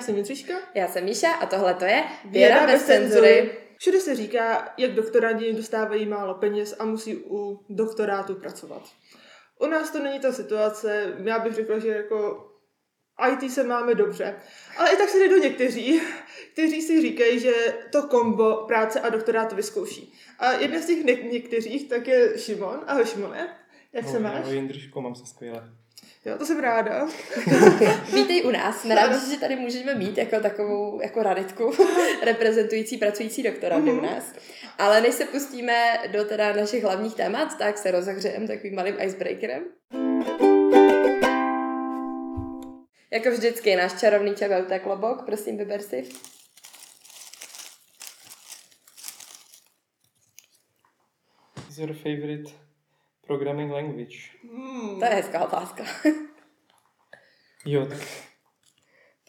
já jsem Jindřiška. Já jsem Míša a tohle to je Věra, bez cenzury. Všude se říká, jak doktorandi dostávají málo peněz a musí u doktorátu pracovat. U nás to není ta situace, já bych řekla, že jako IT se máme dobře. Ale i tak se jde do někteří, kteří si říkají, že to kombo práce a doktorát vyzkouší. A jeden z těch ně- některých tak je Šimon. Ahoj Šimone, jak se máš? Ahoj Jindřiško, mám se skvěle. Jo, to jsem ráda. Vítej u nás. Jsme rádi, že tady můžeme mít jako takovou jako raditku reprezentující pracující doktorandy u nás. Ale než se pustíme do teda našich hlavních témat, tak se rozehřejeme takovým malým icebreakerem. Jako vždycky, náš čarovný čabelté klobok, prosím, vyber si. Is your favorite programming language? Hmm. To je hezká otázka. Jo, tak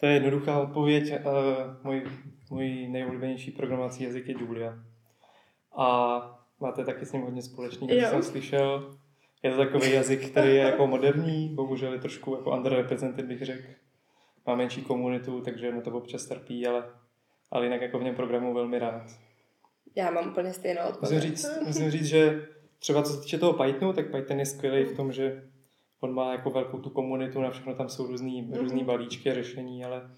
to je jednoduchá odpověď. Uh, můj, můj nejoblíbenější programovací jazyk je Julia. A máte taky s ním hodně společný, jak jsem slyšel. Je to takový jazyk, který je jako moderní, bohužel je trošku jako underrepresented, bych řekl. Má menší komunitu, takže mu to občas trpí, ale, ale jinak jako v něm programu velmi rád. Já mám úplně stejnou Musím odpověď. říct, musím říct, že třeba co se týče toho Pythonu, tak Python je skvělý v tom, že on má jako velkou tu komunitu, na všechno tam jsou různý, různý balíčky a řešení, ale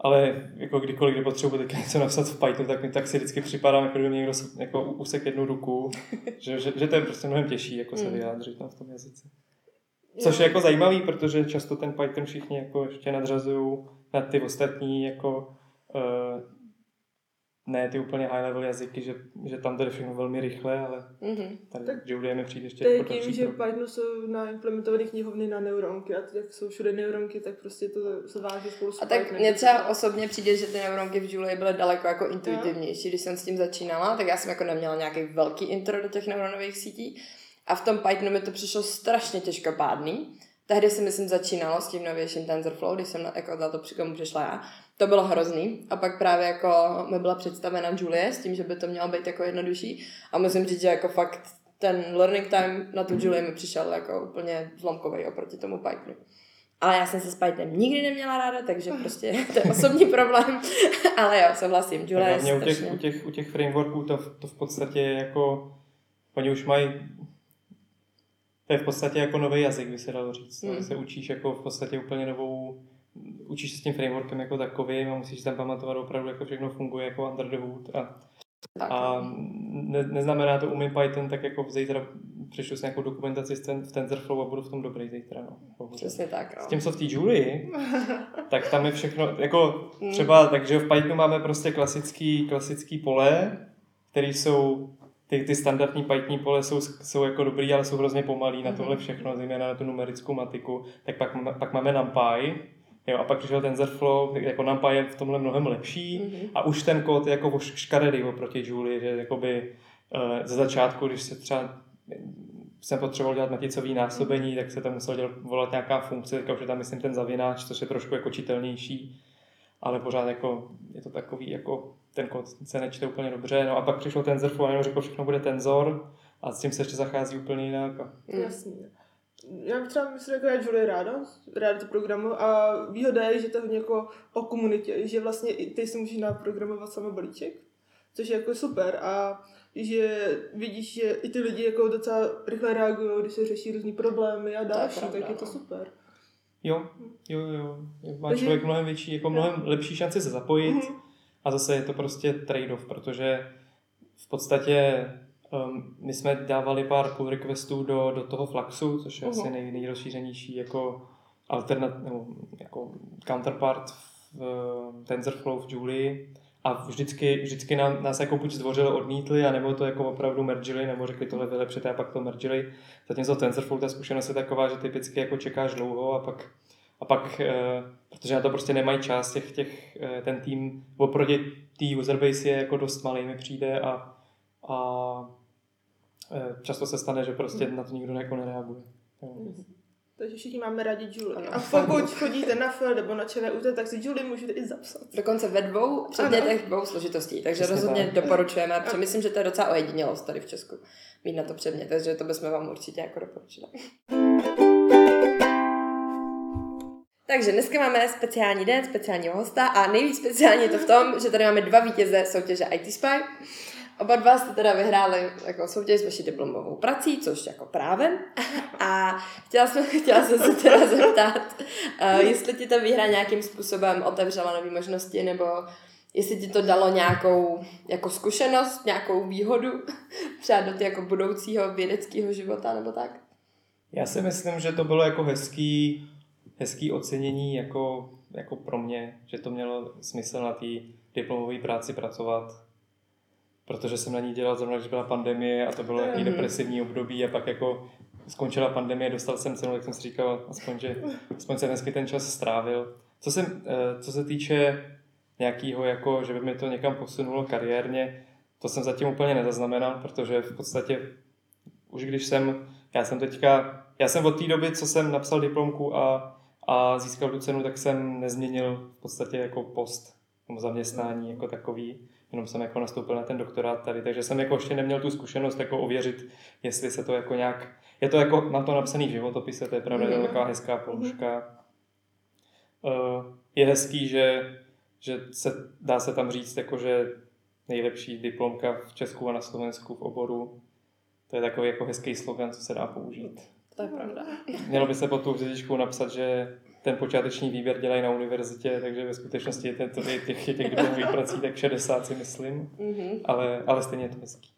ale jako kdykoliv, kdy potřebuji taky něco napsat v Pythonu, tak, mi- tak si vždycky připadám, jako kdyby mě někdo jako usek jednu ruku, že, že, že, to je prostě mnohem těžší jako se Mm. vyjádřit tam v tom jazyce. Což je jako zajímavý, protože často ten Python všichni jako ještě nadřazují na ty ostatní jako uh, ne ty úplně high level jazyky, že, že tam to jde všechno velmi rychle, ale Mhm. tady Tak Julia mi přijde ještě To je jako tím, že v. Pythonu jsou naimplementované knihovny na neuronky a jak jsou všude neuronky, tak prostě to se váží spolu s A tak mně třeba osobně přijde, že ty neuronky v Julie byly daleko jako intuitivnější. Když jsem s tím začínala, tak já jsem jako neměla nějaký velký intro do těch neuronových sítí. A v tom Pythonu mi to přišlo strašně těžkopádný. Tehdy jsem, myslím, začínalo s tím novějším TensorFlow, když jsem na, jako na to přišla já. To bylo hrozný. A pak právě jako mi byla představena Julie s tím, že by to mělo být jako jednodušší. A musím říct, že jako fakt ten learning time na tu Julie mi přišel jako úplně zlomkový oproti tomu Pythonu. Ale já jsem se s Pythonem nikdy neměla ráda, takže prostě to je osobní problém. Ale jo, souhlasím, Tak Julia je hlavně u těch, u, těch, u těch frameworků to, to v podstatě je jako, oni už mají, to je v podstatě jako nový jazyk, by se dalo říct. Hmm. Mm. se učíš jako v podstatě úplně novou, učíš se s tím frameworkem jako takovým a musíš tam pamatovat opravdu, jako všechno funguje jako under the hood a Tak, A ne, neznamená to umím Python, tak jako zítra přečtu si nějakou dokumentaci v, ten, v TensorFlow a budu v tom dobrý zítra. No. Bohužel. Přesně tak, no. S tím, co v té Julie, tak tam je všechno, jako Mm. třeba, takže v Pythonu máme prostě klasický, klasický pole, které jsou, ty, ty standardní Python pole jsou, jsou jako dobrý, ale jsou hrozně pomalý na tohle Mhm. všechno, zejména na tu numerickou matiku. Tak pak, máme- pak máme NumPy, jo, a pak přišel TensorFlow, jako NumPy je v tomhle mnohem lepší, Mhm. a už ten kód je jako škaredý oproti Julie, že jakoby uh, ze začátku, když se třeba jsem potřeboval dělat maticový násobení, tak se tam musel dělat, volat nějaká funkce, teďka už je tam myslím ten zavináč, což je trošku jako čitelnější, ale pořád jako je to takový, jako ten kód se nečte úplně dobře, no a pak přišlo TensorFlow a jenom řekl, všechno bude tenzor a s tím se ještě zachází úplně jinak. A Mm. Jasně. Já třeba myslím, jako já Julie ráda, ráda to programu a výhoda je, že to je hodně jako o komunitě, že vlastně i ty si můžeš naprogramovat sama balíček, což je jako super a že vidíš, že i ty lidi jako docela rychle reagují, když se řeší různý problémy a další, pravda, tak je to no. super. jo, jo, jo, má Takže- člověk mnohem větší, jako mnohem lepší šanci se zapojit, Mhm. A zase je to prostě trade-off, protože v podstatě um, my jsme dávali pár pull requestů do, do toho Fluxu, což je Mhm. asi nej, nejrozšířenější jako alternat, nebo jako counterpart v uh, TensorFlow v Julie. A vždycky, vždycky nám, nás jako buď zdvořile odmítli, anebo to jako opravdu mergili, nebo řekli tohle vylepšit a pak to mergili. Zatímco TensorFlow ta zkušenost je taková, že typicky jako čekáš dlouho a pak a pak, eh, protože na to prostě nemají čas, těch, těch, eh, ten tým oproti té userbase je jako dost malý mi přijde a, a často se stane, že prostě na to nikdo jako nereaguje. Jo. Takže všichni máme rádi Julie. Ano. A pokud chodíte na FL nebo na ČVUT, tak si Julie můžete i zapsat. Dokonce ve dvou předmětech dvou složitostí, takže Přesně rozhodně tak. doporučujeme, protože myslím, že to je docela ojedinělost tady v Česku mít na to předmět, takže to bychom vám určitě jako doporučili. Takže dneska máme speciální den, speciálního hosta a nejvíc speciální je to v tom, že tady máme dva vítěze soutěže IT Spy. Oba dva jste teda vyhráli jako soutěž s vaší diplomovou prací, což jako právem. A chtěla jsem, chtěla jsem se teda zeptat, uh, jestli ti ta výhra nějakým způsobem otevřela nové možnosti, nebo jestli ti to dalo nějakou jako zkušenost, nějakou výhodu třeba do ty jako budoucího vědeckého života, nebo tak? Já si myslím, že to bylo jako hezký, hezký ocenění jako, jako pro mě, že to mělo smysl na té diplomové práci pracovat, protože jsem na ní dělal zrovna, když byla pandemie a to bylo takový Mhm. depresivní období a pak jako skončila pandemie, dostal jsem cenu, tak jsem si říkal, aspoň, že aspoň jsem hezky ten čas strávil. Co se, eh, co se týče nějakého, jako, že by mi to někam posunulo kariérně, to jsem zatím úplně nezaznamenal, protože v podstatě už když jsem, já jsem teďka, já jsem od té doby, co jsem napsal diplomku a, a získal tu cenu, tak jsem nezměnil v podstatě jako post nebo zaměstnání jako takový, jenom jsem jako nastoupil na ten doktorát tady, takže jsem jako ještě neměl tu zkušenost jako ověřit, jestli se to jako nějak, je to jako, mám to napsaný v životopise, to je pravda, mm. to je taková hezká položka. Uh, je hezký, že, že se, dá se tam říct, jako, že nejlepší diplomka v Česku a na Slovensku v oboru. To je takový jako hezký slogan, co se dá použít. To je pravda. Mělo by se pod tou hvězdičkou napsat, že ten počáteční výběr dělají na univerzitě, takže ve skutečnosti je ten- to je těch, těch diplomových prací tak 60 si myslím, Mhm. ale, ale stejně je to hezký.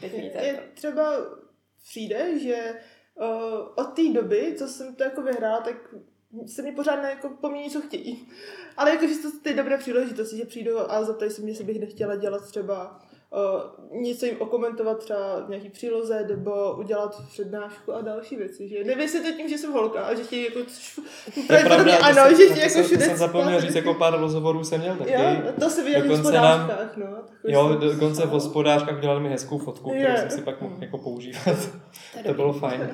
To Je je to. třeba přijde, že uh, od té doby, co jsem to jako vyhrála, tak se mi pořád jako po mně něco chtějí. Ale jakože jsou ty dobré příležitosti, že přijdou a zeptají se mě, jestli bych nechtěla dělat třeba uh, něco jim okomentovat třeba v nějaký příloze nebo udělat přednášku a další věci. Že nevím, jestli to tím, že jsem holka a že chtějí jako... To je pravda, to ano, jsem, že to, to, jako jsem, to všude jsem zapomněl říct, jako pár rozhovorů jsem měl taky. Jo, to se viděl v Dokonce nám- hospodářkách, no. Jo, jsem- dokonce v hospodářkách dělali mi hezkou fotku, kterou Je. jsem si pak mohl jako používat. je to bylo fajn.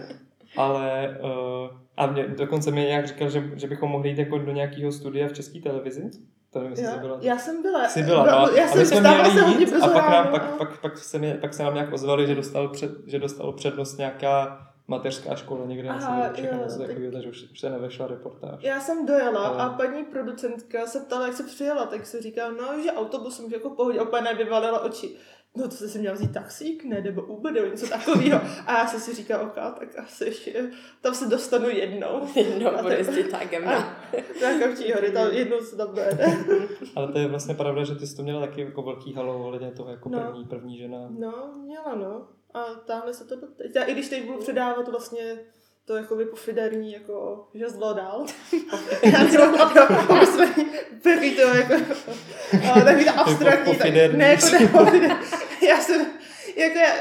Ale uh, a mě, dokonce mi nějak říkal, že, že bychom mohli jít jako do nějakého studia v české televizi. To nevím, jestli byla. já jsem byla. Jsi byla, no. Já a jsem my jsme se měli hodně jít a pak, nám, pak, a- pak, pak, se mi, pak se nám nějak ozvali, že dostal, před, že dostalo přednost nějaká mateřská škola někde na Aha, severu Čech, jo, nebo něco tak- takže už, už se nevešla reportáž. Já jsem dojela Ale- a paní producentka se ptala, jak se přijela, tak se říká, no, že autobusem, že jako pohodě, opět vyvalila oči. No to jsi si měla vzít taxík, ne, nebo Uber, nebo něco takového. A já jsem si říkala, ok, tak asi ještě, tam se dostanu jednou. Jednou A bude tak- jezdit takem na. Kavčí hory, tam jednou se tam dojede. Ale to je vlastně pravda, že ty jsi to měla taky jako velký halo ohledně toho jako No. první, první žena. No, měla, no. A táhne se to do teď. Já, I když teď budu předávat vlastně to jako pofiderní, jako žezlo dál. Já třeba jako pomyslení, takový to jako, a, takový to abstraktní. Tak, ne, jako ne, pofiderní. Já jsem, jako já,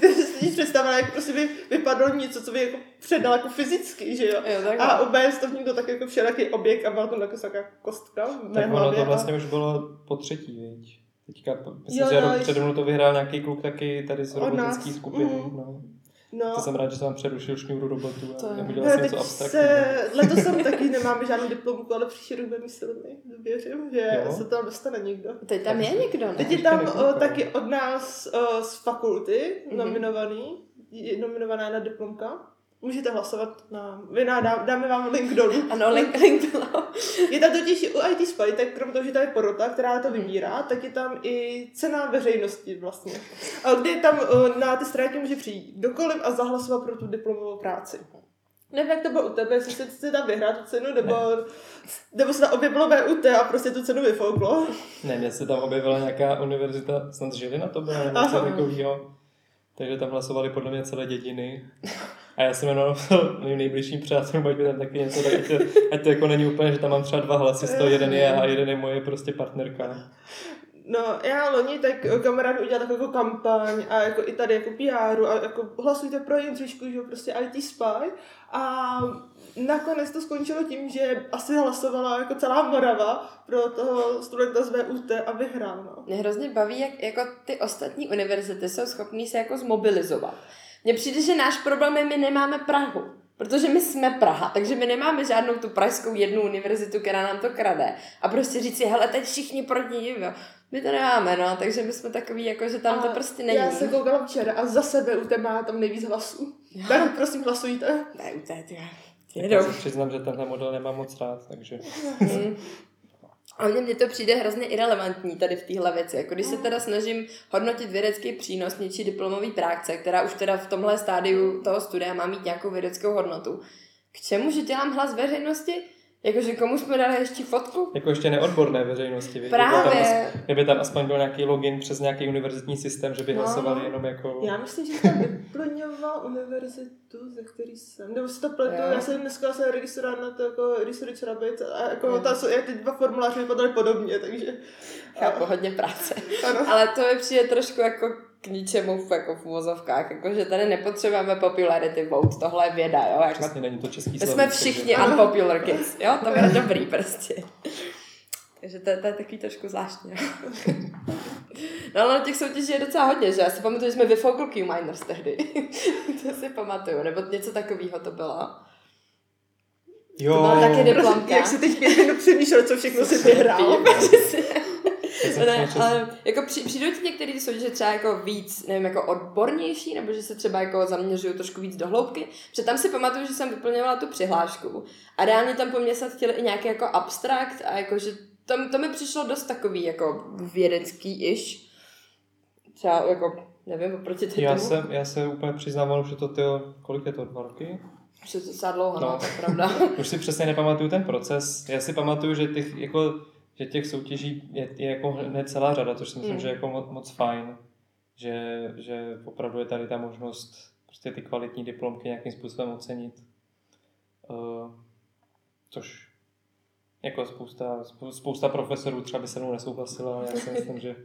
ty si představila, jak prostě by vypadlo něco, co by jako předal jako fyzicky, že jo. Jo, tak A obéz to vnímá takový jako všelaký objekt a byla to jako taková kostka v mé Tak ono hlavě. to a- vlastně už bylo po třetí, viď? Teďka, myslím, Jo, že no, přede mnou to vyhrál nějaký kluk taky tady z robotické skupiny. Mhm. No. No, To jsem rád, že jsem vám přerušil šňůru robotu To a je- neudělal jsem teď něco abstraktního. se, letos jsem taky nemáme žádnou diplomku, ale příští rok budeme silný. Věřím, že Jo? se tam dostane někdo. Teď tam je někdo, ne? Teď je tam nekoukám. o, taky od nás o, z fakulty Mhm. nominovaný, je nominovaná na diplomka. Můžete hlasovat na, vy na, dá, dáme vám link dolů. Ano, link, link bylo. Je tam totiž u IT Spy, tak krom toho, že tam je porota, která to vybírá, tak je tam i cena veřejnosti vlastně. A kde tam o, na ty stránky může přijít kdokoliv a zahlasovat pro tu diplomovou práci. Nevím, jak to bylo u tebe, jestli jsi si tam vyhrál tu cenu, nebo, nebo se tam objevilo VUT a prostě tu cenu vyfouklo. Ne, mně se tam objevila nějaká univerzita, snad Žilina to byla, nebo něco takového. Takže tam hlasovali podle mě celé dědiny. A já jsem jenom mým nejbližším přátelům, ať by tam taky něco, tak ať to, ať to jako není úplně, že tam mám třeba dva hlasy, z toho jeden je a jeden je moje prostě partnerka. No, já loni tak kamarád udělal takovou jako kampaň a jako i tady jako PR a jako hlasujte pro Jindřišku, že jo, prostě IT Spy a nakonec to skončilo tím, že asi hlasovala jako celá Morava pro toho studenta z VUT a vyhrál, no. Mě hrozně baví, jak jako ty ostatní univerzity jsou schopní se jako zmobilizovat. Mně přijde, že náš problém je, my nemáme Prahu. Protože my jsme Praha, takže my nemáme žádnou tu pražskou jednu univerzitu, která nám to krade. A prostě říct si, hele, teď všichni proti jo. My to nemáme, no, takže my jsme takový, jako, že tam A to prostě není. Já se koukala včera a za sebe UT má tam nejvíc hlasů. Tak prosím hlasujte. Ne, je, ty, Jedou. Já se přiznám, že tenhle model nemám moc rád, takže... A mně, mně to přijde hrozně irrelevantní tady v téhle věci. Jako když se teda snažím hodnotit vědecký přínos něčí diplomový práce, která už teda v tomhle stádiu toho studia má mít nějakou vědeckou hodnotu. K čemu, že dělám hlas veřejnosti? Jakože komu jsme dali ještě fotku? Jako ještě neodborné veřejnosti. viď? Právě. Kdyby tam, kdyby tam aspoň byl nějaký login přes nějaký univerzitní systém, že by No. hlasovali jenom jako... Já myslím, že tam vyplňoval univerzitu, ze který jsem, nebo si to pletu, já jsem dneska se registroval na to jako Research Rabbit a jako Jo. ta, jsou, jak ty dva formuláře vypadaly podobně, takže... Chápu, hodně práce. Ano. Ale to mi přijde trošku jako k ničemu v, jako v uvozovkách, jako že tady nepotřebujeme popularity vote, tohle je věda, jo, jako Přesně není to český My slovíčko, jsme všichni unpopular kids, jo, to je dobrý prostě. Takže to, to je takový trošku zvláštní. No ale na těch soutěží je docela hodně, že? Já si pamatuju, že jsme vyfoukl Q-Miners tehdy. to si pamatuju, nebo něco takového to bylo. Jo, To byla taky diplomka. Prostě, jak si teď pět minut přemýšlel, co všechno si vyhrál. Jsem Ne, ale jako při, přijdou ti některé ty soutěže třeba jako víc, nevím, jako odbornější, nebo že se třeba jako zaměřují trošku víc do hloubky. Protože tam si pamatuju, že jsem vyplňovala tu přihlášku a reálně tam po mně se chtěli i nějaký jako abstrakt a jako, že tam, to mi přišlo dost takový jako vědecký iž. Třeba jako, nevím, oproti tomu. Já se, já se úplně přiznávám, že to ty, kolik je to, dva roky? To docela dlouho, no, No. to je pravda. Už si přesně nepamatuju ten proces. Já si pamatuju, že těch, jako, že těch soutěží je, je jako hned celá řada, což si myslím, Mm. že je jako moc, moc fajn. Že, že opravdu je tady ta možnost prostě ty kvalitní diplomky nějakým způsobem ocenit. Uh, což jako spousta, spou- spousta profesorů třeba by se mnou nesouhlasila, ale já si myslím, že,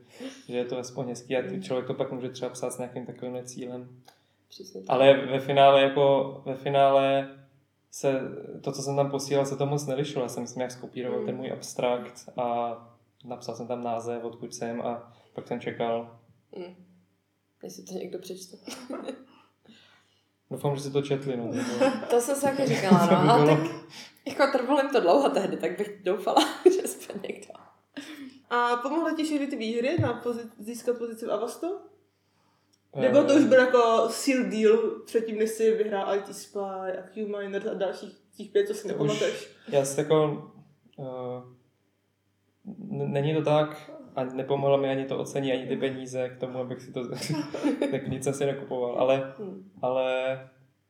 že je to aspoň hezký a ty člověk to pak může třeba psát s nějakým takovým cílem. Přesně. Ale ve finále jako ve finále se to, co jsem tam posílal, se to moc nelišilo. Já jsem myslím, jak skopíroval Mm. ten můj abstrakt a napsal jsem tam název, odkud jsem a pak jsem čekal. Mm. Jestli to někdo přečte. Doufám, že si to četli. No, to jsem si taky říkala, by no, ale bylo- tak jako trvalo jim to dlouho tehdy, tak bych doufala, že aspoň někdo. A pomohly ti všechny ty výhry na pozi- získat pozici v Avastu? Nebo to už byl jako seal deal předtím, než si vyhrál IT Spy a Q-Miners a dalších těch pět, co si nepamatuješ? Já si jako... Uh, není to tak, a nepomohlo mi ani to ocení, ani ty peníze k tomu, abych si to... tak nic jsem si nekupoval, ale Hmm. ale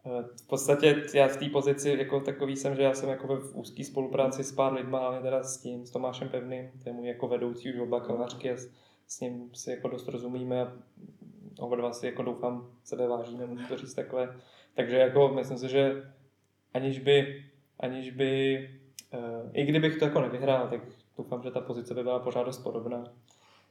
eh, v podstatě já v té pozici jako takový jsem, že já jsem jako v úzké spolupráci s pár lidma, hlavně teda s tím, s Tomášem Pevným, to je můj jako vedoucí už od bakalářky a s, s ním si jako dost rozumíme a oba dva si jako doufám sebe vážíme, můžu to říct takhle. Takže jako myslím si, že aniž by, aniž by eh, i kdybych to jako nevyhrál, tak doufám, že ta pozice by byla pořád dost podobná.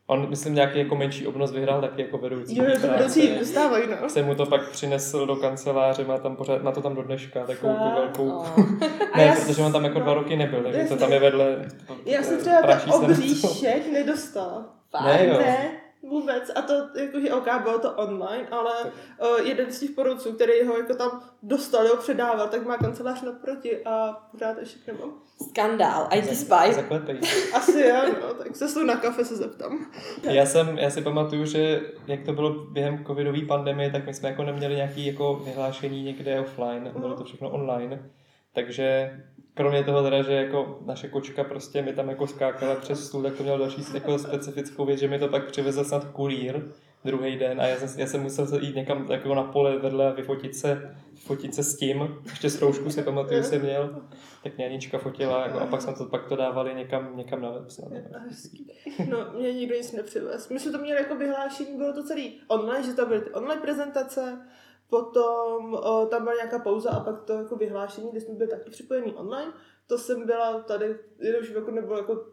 On, myslím, nějaký jako menší obnos vyhrál taky jako vedoucí. Jo, to vedoucí dostávají, no. jsem mu to pak přinesl do kanceláře, má, tam pořád, má to tam do dneška, takovou tu velkou... A Ne, já protože on tam jako dva roky nebyl, takže to tam je vedle... Já jsem třeba ten obříšek nedostala. Ne, jo. Ne, vůbec. A to, jakože OK, bylo to online, ale uh, jeden z těch porodců, který ho jako tam dostal, ho předával, tak má kancelář naproti a pořád ještě nemám. Skandál, IT Spy. Zaklepej. Asi jo, no, tak se na kafe se zeptám. Já, jsem, já si pamatuju, že jak to bylo během covidové pandemie, tak my jsme jako neměli nějaké jako vyhlášení někde offline, bylo to všechno online. Takže kromě toho teda, že jako naše kočka prostě mi tam jako skákala přes stůl, tak to mělo další jako specifickou věc, že mi to pak přivezl snad kurýr druhý den a já jsem, já jsem musel se jít někam jako na pole vedle a vyfotit se, fotit se s tím, ještě z roušku si pamatuju, jsem měl, tak mě Anička fotila jako, a pak jsme to, pak to dávali někam, někam na web snad. No, mě nikdo nic nepřivez. My jsme to měli jako vyhlášení, bylo to celý online, že tam byly ty online prezentace, potom o, tam byla nějaká pauza a pak to jako vyhlášení, kde jsme byli taky připojení online. To jsem byla tady, jenom už jako nebylo jako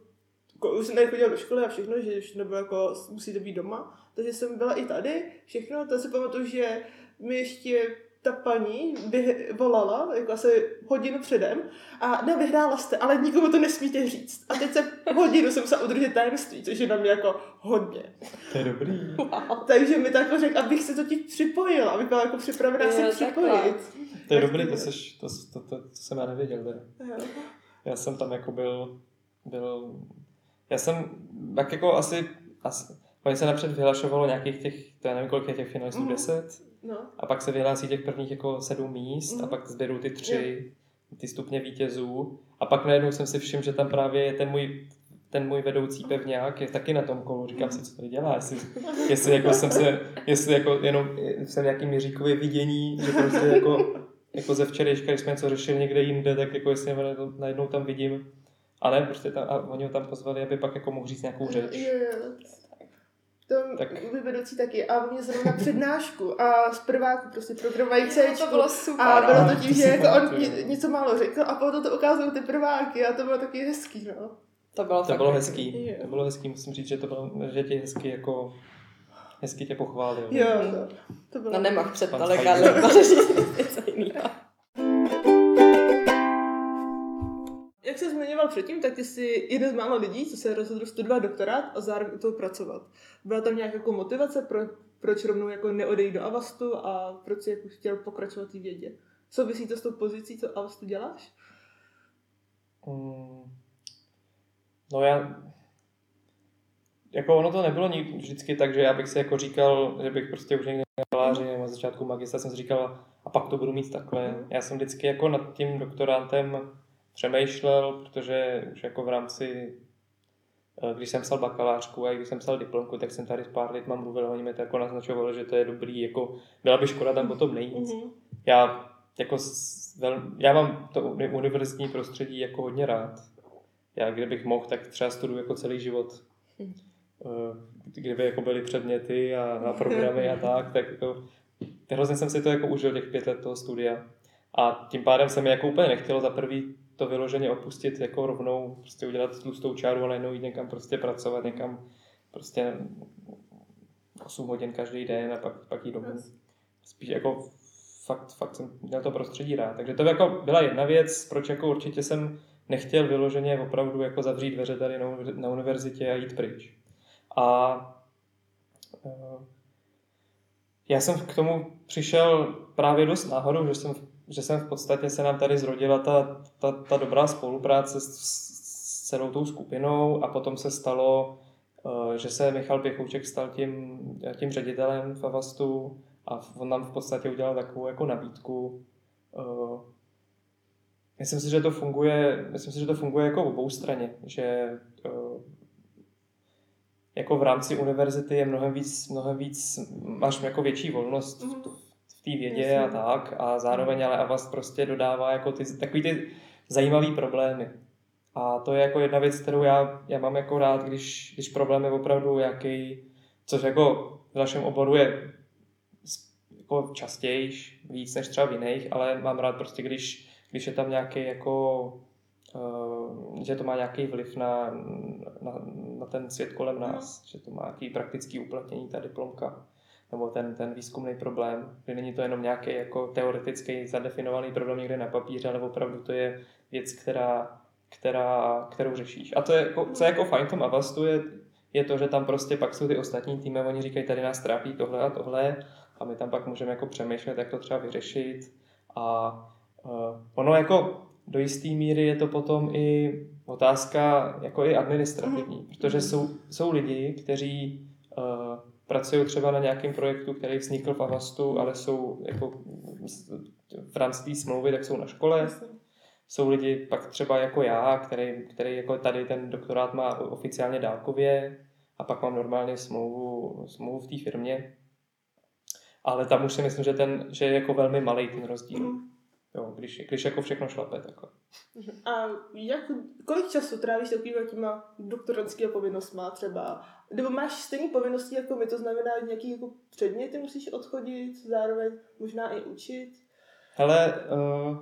ko- už jsem nechodila do školy a všechno, že už nebylo jako, musíte být doma. Takže jsem byla i tady, všechno, to si pamatuju, že mi ještě ta paní by volala, jako asi hodinu předem, a ne, vyhrála jste, ale nikomu to nesmíte říct. A teď se hodinu jsem se udržet tajemství, což je na mě jako hodně. To je dobrý. Takže mi to jako řekl, abych se totiž připojila, abych byla jako připravená Jo, se takhle. připojit. To je dobrý, to, seš, to, to, to, to jsem já nevěděl. Jo. Já jsem tam jako byl, byl já jsem tak jako asi, asi oni se napřed vyhlašovalo nějakých těch, to já nevím kolik je těch finalistů, Mhm. 10, No. a pak se vyhlásí těch prvních jako sedm míst a Mhm. pak zběrou ty tři ty stupně vítězů a pak najednou jsem si všiml, že tam právě je ten můj ten můj vedoucí pevňák je taky na tom kolu. Říkám si, co tady dělá, jestli, jestli jako jsem se, jestli jako jenom jsem nějaký měříkově vidění, že prostě jako, jako ze včerejška, když jsme něco řešili někde jinde, tak jako jestli najednou tam vidím. A ne, prostě tam, a oni ho tam pozvali, aby pak jako mohl říct nějakou řeč. To tak. vedoucí taky. A mě zrovna přednášku a z prváku prostě programovají C. To bylo super. A bylo to tím, že jako on něco málo řekl a potom to ukázal ty prváky a to bylo taky hezký, no. To bylo, to bylo hezký. Je. To bylo hezký, musím říct, že to bylo, že tě hezky jako hezky tě pochválil. Jo, to, to bylo. No nemohl před ale něco jiného. Zmiňoval předtím, tak ty jsi jeden z málo lidí, co se rozhodl studovat doktorát a zároveň u toho pracovat. Byla tam nějaká jako motivace, pro, proč rovnou jako neodejít do Avastu a proč jsi jako chtěl pokračovat v vědě? Souvisí to s tou pozicí, co Avastu děláš? Mm, No já, jako ono to nebylo vždycky tak, že já bych si jako říkal, že bych prostě už někde na na začátku magistra jsem si říkal, a pak to budu mít takhle. Mhm. Já jsem vždycky jako nad tím doktorántem přemýšlel, protože už jako v rámci, eh, když jsem psal bakalářku a když jsem psal diplomku, tak jsem tady s pár lidma mluvil, oni mi to jako naznačovali, že to je dobrý, jako byla by škoda tam potom nejít. Mm-hmm. Já jako já mám to univerzitní prostředí jako hodně rád já kdybych mohl, tak třeba studuju jako celý život. Hm. Eh, kdyby jako byly předměty a, a programy a tak, tak jako, hrozně jsem si to jako užil těch pět let toho studia. A tím pádem jsem jako úplně nechtěl za prvý to vyloženě opustit jako rovnou, prostě udělat tlustou čáru a najednou jít někam prostě pracovat, někam prostě 8 hodin každý den a pak, pak jít domů. Spíš jako fakt, fakt jsem měl to prostředí rád. Takže to jako byla jedna věc, proč jako určitě jsem nechtěl vyloženě opravdu jako zavřít dveře tady na univerzitě a jít pryč. A eh, já jsem k tomu přišel právě dost náhodou, že jsem, že jsem v podstatě se nám tady zrodila ta, ta, ta dobrá spolupráce s, s celou tou skupinou a potom se stalo, eh, že se Michal Pěchouček stal tím, tím ředitelem v Avastu a on nám v podstatě udělal takovou jako nabídku, eh, Myslím si, že to funguje, myslím si, že to funguje jako obou straně, že uh, jako v rámci univerzity je mnohem víc, mnohem víc máš jako větší volnost v, mhm. v té vědě a tak a zároveň ale Avast prostě dodává jako ty, takový ty zajímavý problémy. A to je jako jedna věc, kterou já, já mám jako rád, když, když problém je opravdu jaký, což jako v našem oboru je jako častější, víc než třeba v jiných, ale mám rád prostě, když když je tam nějaký jako, uh, že to má nějaký vliv na, na, na ten svět kolem nás, mm. že to má nějaký praktický uplatnění, ta diplomka, nebo ten, ten výzkumný problém, že není to jenom nějaký jako teoretický zadefinovaný problém někde na papíře, ale opravdu to je věc, která, která, kterou řešíš. A to je, jako, co je jako fajn tom Avastu je, je to, že tam prostě pak jsou ty ostatní týmy, oni říkají, tady nás trápí tohle a tohle a my tam pak můžeme jako přemýšlet, jak to třeba vyřešit a Uh, ono jako do jisté míry je to potom i otázka jako i administrativní, mm. protože jsou, jsou lidi, kteří uh, pracují třeba na nějakém projektu, který vznikl v Avastu, ale jsou jako v rámci té smlouvy, tak jsou na škole. Jsou lidi pak třeba jako já, který, který jako tady ten doktorát má oficiálně dálkově a pak mám normálně smlouvu, smlouvu v té firmě. Ale tam už si myslím, že, ten, že je jako velmi malý ten rozdíl. Mm. Jo, když, když jako všechno šlape takhle. A jak, kolik času trávíš takovýma těma doktorantskými povinnostmi třeba? Nebo máš stejné povinnosti jako my, to znamená, že nějaký jako předměty musíš odchodit, zároveň možná i učit? Hele, uh,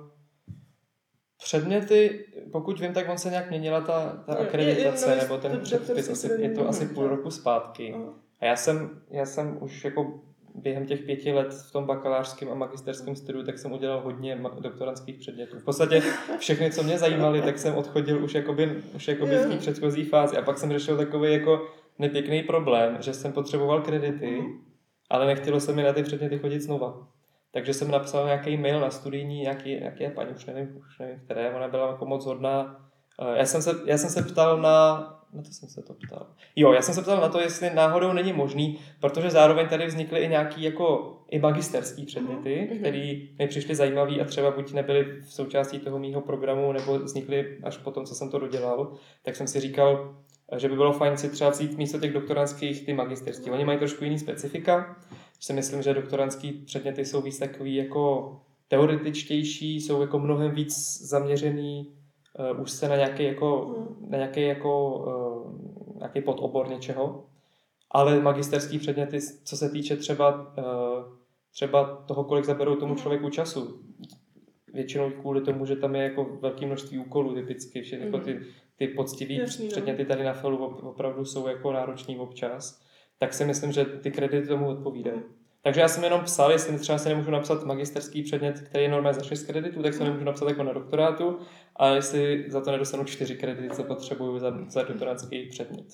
předměty, pokud vím, tak on se nějak měnila ta, ta akreditace, je, je, nebo ten předpis, asi, je to asi půl roku zpátky. Uh. A já jsem, já jsem už jako během těch pěti let v tom bakalářském a magisterském studiu, tak jsem udělal hodně doktorantských předmětů. V podstatě všechny, co mě zajímaly, tak jsem odchodil už, jakoby, už jakoby v té předchozí fázi. A pak jsem řešil takový jako nepěkný problém, že jsem potřeboval kredity, ale nechtělo se mi na ty předměty chodit znova. Takže jsem napsal nějaký mail na studijní, jaký, jaký je paní, už nevím, už nevím, které, ona byla jako moc hodná já, jsem se, já jsem se ptal na, na to jsem se to ptal. Jo, já jsem se ptal na to, jestli náhodou není možný, protože zároveň tady vznikly i nějaký jako i magisterský předměty, mm-hmm. které mi přišly zajímavý a třeba buď nebyly v součástí toho mýho programu, nebo vznikly až po tom, co jsem to dodělal, tak jsem si říkal, že by bylo fajn si třeba vzít místo těch doktorantských ty magisterský. Oni mají trošku jiný specifika, si myslím, že doktorantský předměty jsou víc takový jako teoretičtější, jsou jako mnohem víc zaměřený uh, už se na nějaký jako, mm. na nějaký jako uh, nějaký podobor něčeho. Ale magisterský předměty, co se týče třeba uh, třeba toho, kolik zaberou tomu mhm. člověku času, většinou kvůli tomu, že tam je jako velké množství úkolů typicky, všechny mm. jako ty, ty poctivé no. předměty tady na felu opravdu jsou jako náročný občas, tak si myslím, že ty kredity tomu odpovídají. Mm. Takže já jsem jenom psal, jestli třeba si nemůžu napsat magisterský předmět, který je normálně za 6 kreditů, tak se nemůžu napsat jako na doktorátu a jestli za to nedostanu 4 kredity, co potřebuju za, za doktorátský předmět.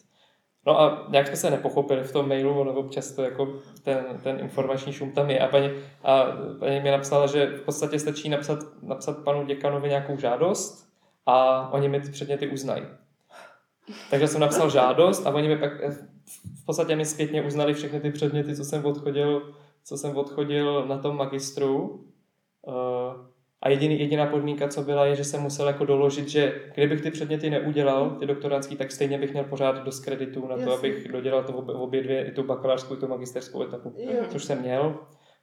No a nějak jsme se nepochopili v tom mailu, ono občas to jako ten, ten informační šum tam je. A paní, a paní mi napsala, že v podstatě stačí napsat, napsat panu děkanovi nějakou žádost a oni mi ty předměty uznají. Takže jsem napsal žádost a oni mi pak v podstatě mi zpětně uznali všechny ty předměty, co jsem odchodil, co jsem odchodil na tom magistru. Uh, a jediný, jediná podmínka, co byla, je, že jsem musel jako doložit, že kdybych ty předměty neudělal, ty doktorantský, tak stejně bych měl pořád dost kreditů na to, Jasně. abych dodělal to v obě dvě, i tu bakalářskou, i tu magisterskou etapu, jo. což jsem měl.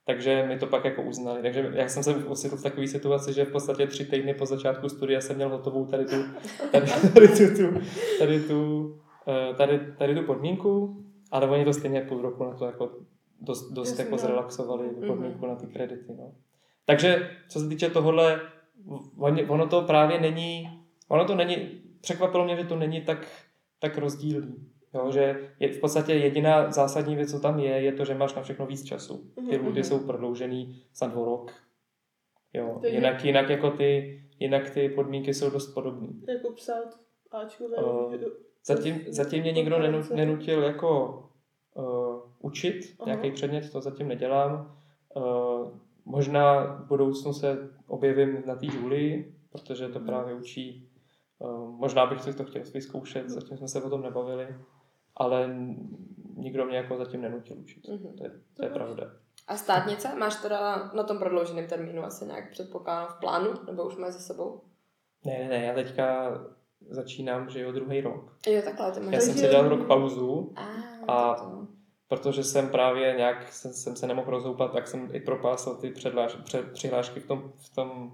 Takže mi to pak jako uznali. Takže já jsem se ocitl v takové situaci, že v podstatě tři týdny po začátku studia jsem měl hotovou tady tu, tady, tady tu, tu, tady tu, eh, tady, tady tu podmínku, ale oni to stejně půl roku na to jako dost, dost jako no. zrelaxovali mhm. podmínku mm-hmm. na ty kredity. No. Takže co se týče tohohle, ono to právě není, ono to není, překvapilo mě, že to není tak, tak rozdílný. Jo, že je v podstatě jediná zásadní věc, co tam je, je to, že máš na všechno víc času. Ty lhuty mm-hmm. jsou prodloužený za dvou rok. Jo, jinak, jinak, jako ty, jinak ty podmínky jsou dost podobné. Jako psát Ačkové. Uh, zatím, zatím mě nikdo nenutil jako uh, učit Aha. nějaký předmět, to zatím nedělám. Uh, Možná v budoucnu se objevím na té Julii, protože to právě učí. Eh, možná bych si to chtěl vyzkoušet, zatím jsme se o tom nebavili, ale nikdo mě jako zatím nenutil učit. Mm-hmm. To je, to je pravda. A státnice? Máš teda na tom prodlouženém termínu asi nějak předpokládám v plánu, nebo už máš za sebou? Ne, ne, ne, já teďka začínám, že jo, druhý rok. Jo, takhle, to Já jsem si dal rok pauzu a, a to protože jsem právě nějak, jsem, jsem se nemohl rozhoupat, tak jsem i propásal ty předláž, před, přihlášky v tom, v tom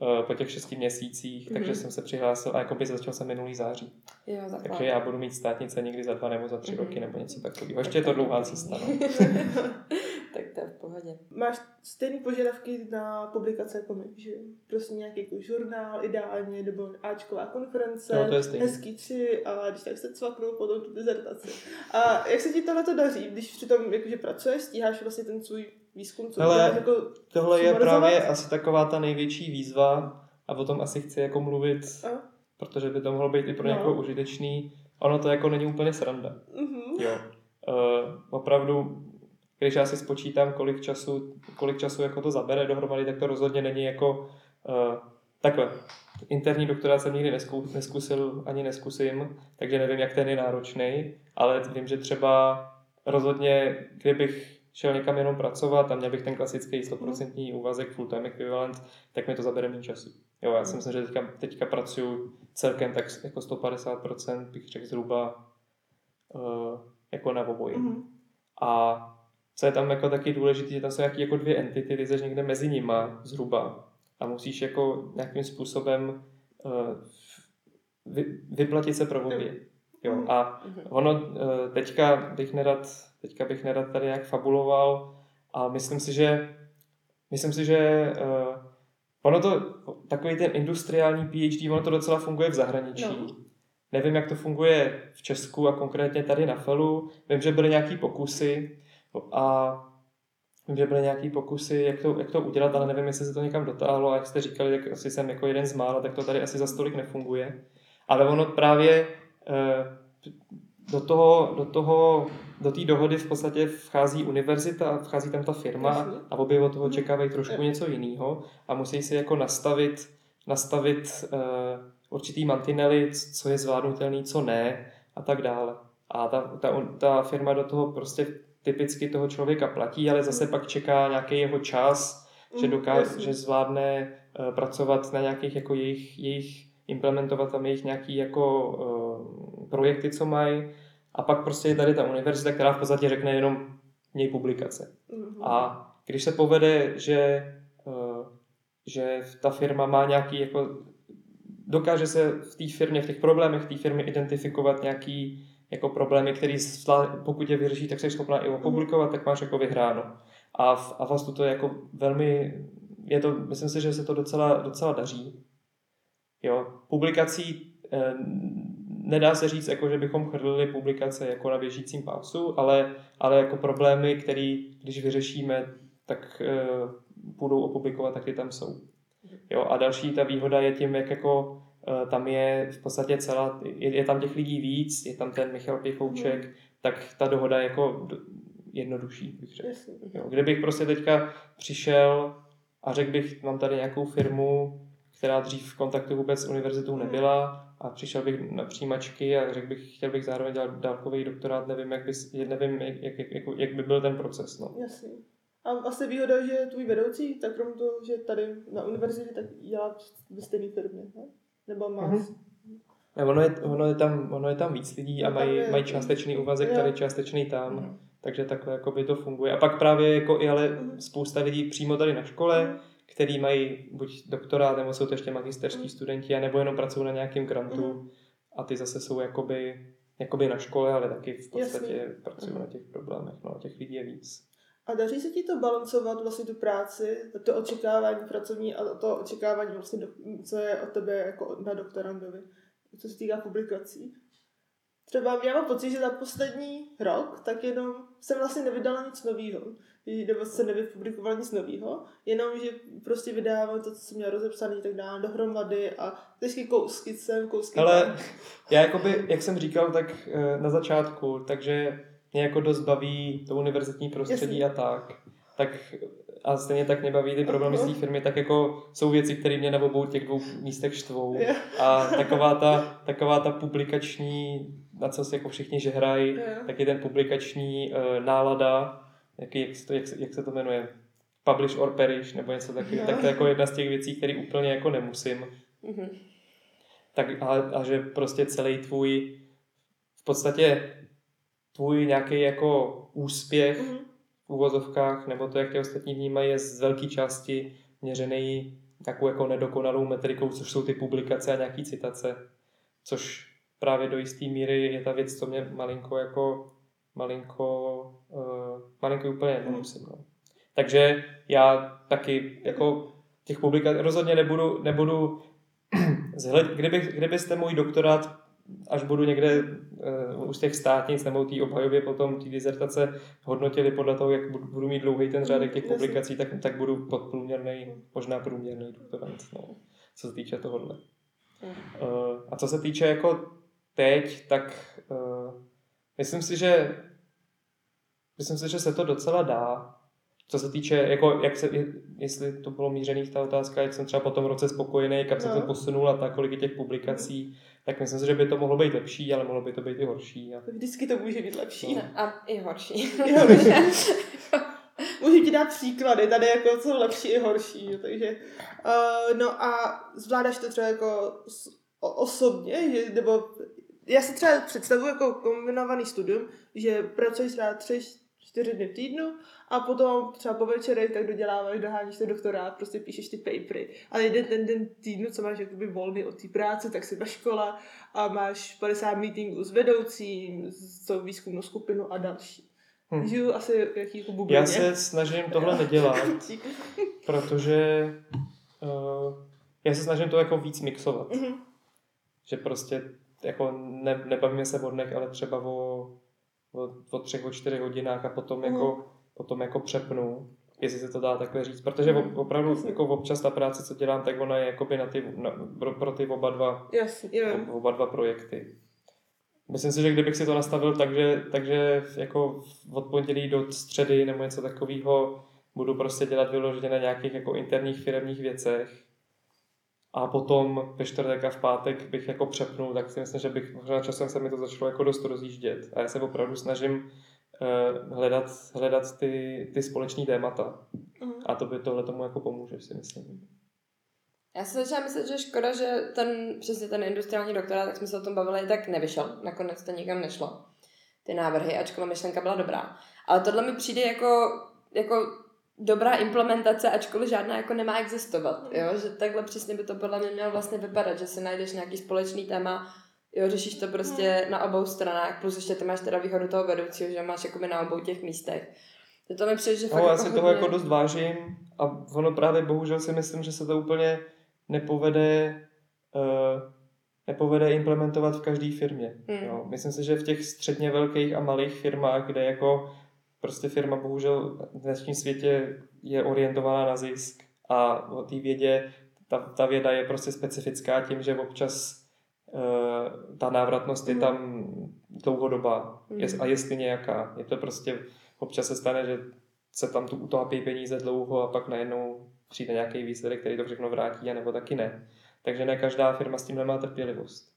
uh, po těch šesti měsících, mm-hmm. takže jsem se přihlásil a jako by začal jsem minulý září. Jo, takže já budu mít státnice někdy za dva nebo za tři mm-hmm. roky nebo něco takového. Ještě je to dlouhá cesta. No. tak to je v pohodě. Máš stejné požadavky na publikace jako my, že prostě nějaký jako žurnál ideálně, nebo Ačková konference, no, to je hezký tři a když tak se cvaknou potom tu dizertaci. A jak se ti tohle to daří, když přitom jakože pracuješ, stíháš vlastně ten svůj výzkum, co Hele, děláš, jako tohle je právě asi taková ta největší výzva a o tom asi chci jako mluvit, a? protože by to mohlo být i pro no. někoho užitečný. Ono to jako není úplně sranda. Mm-hmm. Jo. Uh, opravdu když já si spočítám, kolik času, kolik času jako to zabere dohromady, tak to rozhodně není jako uh, takhle. Interní doktorát jsem nikdy nesku, neskusil, ani neskusím, takže nevím, jak ten je náročný, ale vím, že třeba rozhodně, kdybych šel někam jenom pracovat a měl bych ten klasický 100% úvazek full-time equivalent, tak mi to zabere méně času. Jo, já si myslím, že teďka, teďka pracuju celkem tak jako 150%, bych řekl zhruba uh, jako na oboji. Mm-hmm. A co je tam jako taky důležité, že tam jsou nějaké jako dvě entity, ty jsi někde mezi nima zhruba a musíš jako nějakým způsobem uh, vy, vyplatit se pro obě. Jo, a mhm. ono uh, teďka bych nerad, teďka bych nerad tady jak fabuloval a myslím si, že myslím si, že uh, ono to, takový ten industriální PhD, ono to docela funguje v zahraničí. No. Nevím, jak to funguje v Česku a konkrétně tady na Felu. Vím, že byly nějaký pokusy, a vím, že byly nějaký pokusy, jak to, jak to udělat, ale nevím, jestli se to někam dotáhlo a jak jste říkali, tak asi jsem jako jeden z mála, tak to tady asi za stolik nefunguje. Ale ono právě eh, do toho, do toho, do té dohody v podstatě vchází univerzita, vchází tam ta firma a obě od toho čekávají trošku něco jiného a musí si jako nastavit, nastavit uh, určitý mantinely, co je zvládnutelný, co ne a tak dále. A ta, ta, ta firma do toho prostě typicky toho člověka platí, ale zase pak čeká nějaký jeho čas, že, Mm, dokáže, že zvládne uh, pracovat na nějakých jako jejich, jejich implementovat tam jejich nějaký jako uh, projekty, co mají. A pak prostě je tady ta univerzita, která v podstatě řekne jenom měj publikace. Mhm. A když se povede, že, eh, že ta firma má nějaký jako dokáže se v té firmě, v těch problémech té firmy identifikovat nějaký jako problémy, který zvlá- pokud je vyřeší, tak jsi schopná i opublikovat, tak máš jako vyhráno. A v Avastu to je jako velmi, je to, myslím si, že se to docela, docela daří. Jo, publikací eh, nedá se říct, jako, že bychom chrlili publikace jako na běžícím pásu, ale, ale jako problémy, které když vyřešíme, tak eh, budou opublikovat, tak ty tam jsou. Jo, a další ta výhoda je tím, jak jako tam je v podstatě celá, je, je tam těch lidí víc, je tam ten Michal Pěchouček, tak ta dohoda je jako jednodušší, bych řekl. Jo, kdybych prostě teďka přišel a řekl bych, mám tady nějakou firmu, která dřív v kontaktu vůbec s univerzitou nebyla a přišel bych na přijímačky a řekl bych, chtěl bych zároveň dělat dálkový doktorát, nevím, jak by, nevím, jak, jak, jak, jako- jak by byl ten proces. No. Jasně. A asi výhoda, že tvůj vedoucí, tak krom toho, že tady na univerzitě, tak dělá ve stejné firmě, ne? Nebo má... Mhm. Ne, ono, je, ono, je tam, ono je tam víc lidí a No, mají, mají částečný úvazek tady, částečný tam, Mhm. takže takhle jako by to funguje. A pak právě jako i ale Mhm. spousta lidí přímo tady na škole, který mají buď doktorát, nebo jsou to ještě magisterští Mhm. studenti, nebo jenom pracují na nějakém grantu a ty zase jsou jakoby, jakoby na škole, ale taky v podstatě Jasně. pracují Mhm. na těch problémech. No, těch lidí je víc. A daří se ti to balancovat vlastně tu práci, to očekávání pracovní a to očekávání vlastně, do, co je od tebe jako na doktorandovi, co se týká publikací. Třeba já mám pocit, že za poslední rok tak jenom jsem vlastně nevydala nic nového, nebo se nevypublikovala nic nového, jenom že prostě vydávám to, co jsem měla rozepsané tak dále dohromady a vždycky kousky sem, kousky Ale tam. já jakoby, jak jsem říkal, tak eh, na začátku, takže mě jako dost baví to univerzitní prostředí Jasně. a tak. tak a stejně tak mě baví ty problémy z té firmy, tak jako jsou věci, které mě na obou těch dvou místech štvou. Jo. A taková ta, taková ta publikační, na co si jako všichni žehrají, Jo. tak je ten publikační uh, nálada, jaký, jak, se to, jak, se, jak se to jmenuje, publish or perish, nebo něco takového, Jo. tak to je jako jedna z těch věcí, které úplně jako nemusím Mhm. tak a, a že prostě celý tvůj v podstatě tvůj nějaký jako úspěch Mhm. v úvozovkách, nebo to, jak tě ostatní vnímají, je z velké části měřený takovou jako nedokonalou metrikou, což jsou ty publikace a nějaký citace, což právě do jisté míry je ta věc, co mě malinko jako malinko, uh, malinko úplně nemusím. No. Takže já taky jako těch publikací rozhodně nebudu, nebudu zhled, kdyby, kdybyste můj doktorát, až budu někde uh, u těch státnic nebo té obhajově potom té dizertace hodnotili podle toho, jak budu, budu mít dlouhý ten řádek těch publikací, tak, tak budu podprůměrný, možná průměrný doktorant, no, co se týče tohohle. Uh, a co se týče jako teď, tak uh, myslím si, že myslím si, že se to docela dá. Co se týče, jako, jak se, je- jestli to bylo mířený ta otázka, jak jsem třeba po tom roce spokojený, kam se No. to posunul a tak, kolik je těch publikací, tak myslím si, že by to mohlo být lepší, ale mohlo by to být i horší. A, Vždycky to může být lepší. No, A i horší. Můžu ti dát příklady, tady jako co lepší i horší, jo, takže uh, no a zvládáš to třeba jako s, o, osobně, že, nebo já si třeba představuji jako kombinovaný studium, že pracuješ třeba tři, čtyři dny v týdnu a potom třeba po večerech tak doděláváš, doháníš ten doktorát, prostě píšeš ty papery. Ale jeden ten den týdnu, co máš jakoby volný od té práce, tak jsi ve škole a máš 50 meetingů s vedoucím, s tou výzkumnou skupinu a další. Hm. Hmm. Žiju asi jaký jako bublině. já se snažím tohle nedělat, protože uh, já se snažím to jako víc mixovat. Mhm. že prostě jako ne, nebavíme se o dnech, ale třeba o, o, o třech, o čtyřech hodinách a potom, Mhm. jako, potom jako přepnu, jestli se to dá takhle říct, protože o- opravdu jako občas ta práce, co dělám, tak ona je jakoby na ty, na, pro, pro ty oba dva, jo. o- oba dva projekty. Myslím si, že kdybych si to nastavil tak, že, takže jako od pondělí do středy nebo něco takového budu prostě dělat vyloženě na nějakých jako interních firmních věcech a potom ve čtvrtek a v pátek bych jako přepnul, tak si myslím, že bych možná časem se mi to začalo jako dost rozjíždět. A já se opravdu snažím uh, hledat, hledat ty, ty společné témata. Mm. A to by tohle tomu jako pomůže, si myslím. Já si začala myslet, že škoda, že ten, přesně ten industriální doktorát, tak jsme se o tom bavili, tak nevyšel. Nakonec to nikam nešlo. Ty návrhy, ačkoliv myšlenka byla dobrá. Ale tohle mi přijde jako, jako dobrá implementace, ačkoliv žádná jako nemá existovat. Jo? Že takhle přesně by to podle mě mělo vlastně vypadat, že si najdeš nějaký společný téma, jo, řešíš to prostě hmm. na obou stranách, plus ještě ty máš teda výhodu toho vedoucího, že máš jakoby na obou těch místech. To mi přijde, že no, fakt já jako si hodně... toho jako dost vážím a ono právě bohužel si myslím, že se to úplně nepovede uh, nepovede implementovat v každé firmě. Hmm. Jo. Myslím si, že v těch středně velkých a malých firmách, kde jako prostě firma bohužel v dnešním světě je orientovaná na zisk a o té vědě, ta, ta věda je prostě specifická tím, že občas uh, ta návratnost je hmm. tam dlouhodobá mm. a jestli nějaká. Je to prostě, občas se stane, že se tam tu utopí peníze dlouho a pak najednou přijde nějaký výsledek, který to všechno vrátí, a nebo taky ne. Takže ne každá firma s tím nemá trpělivost.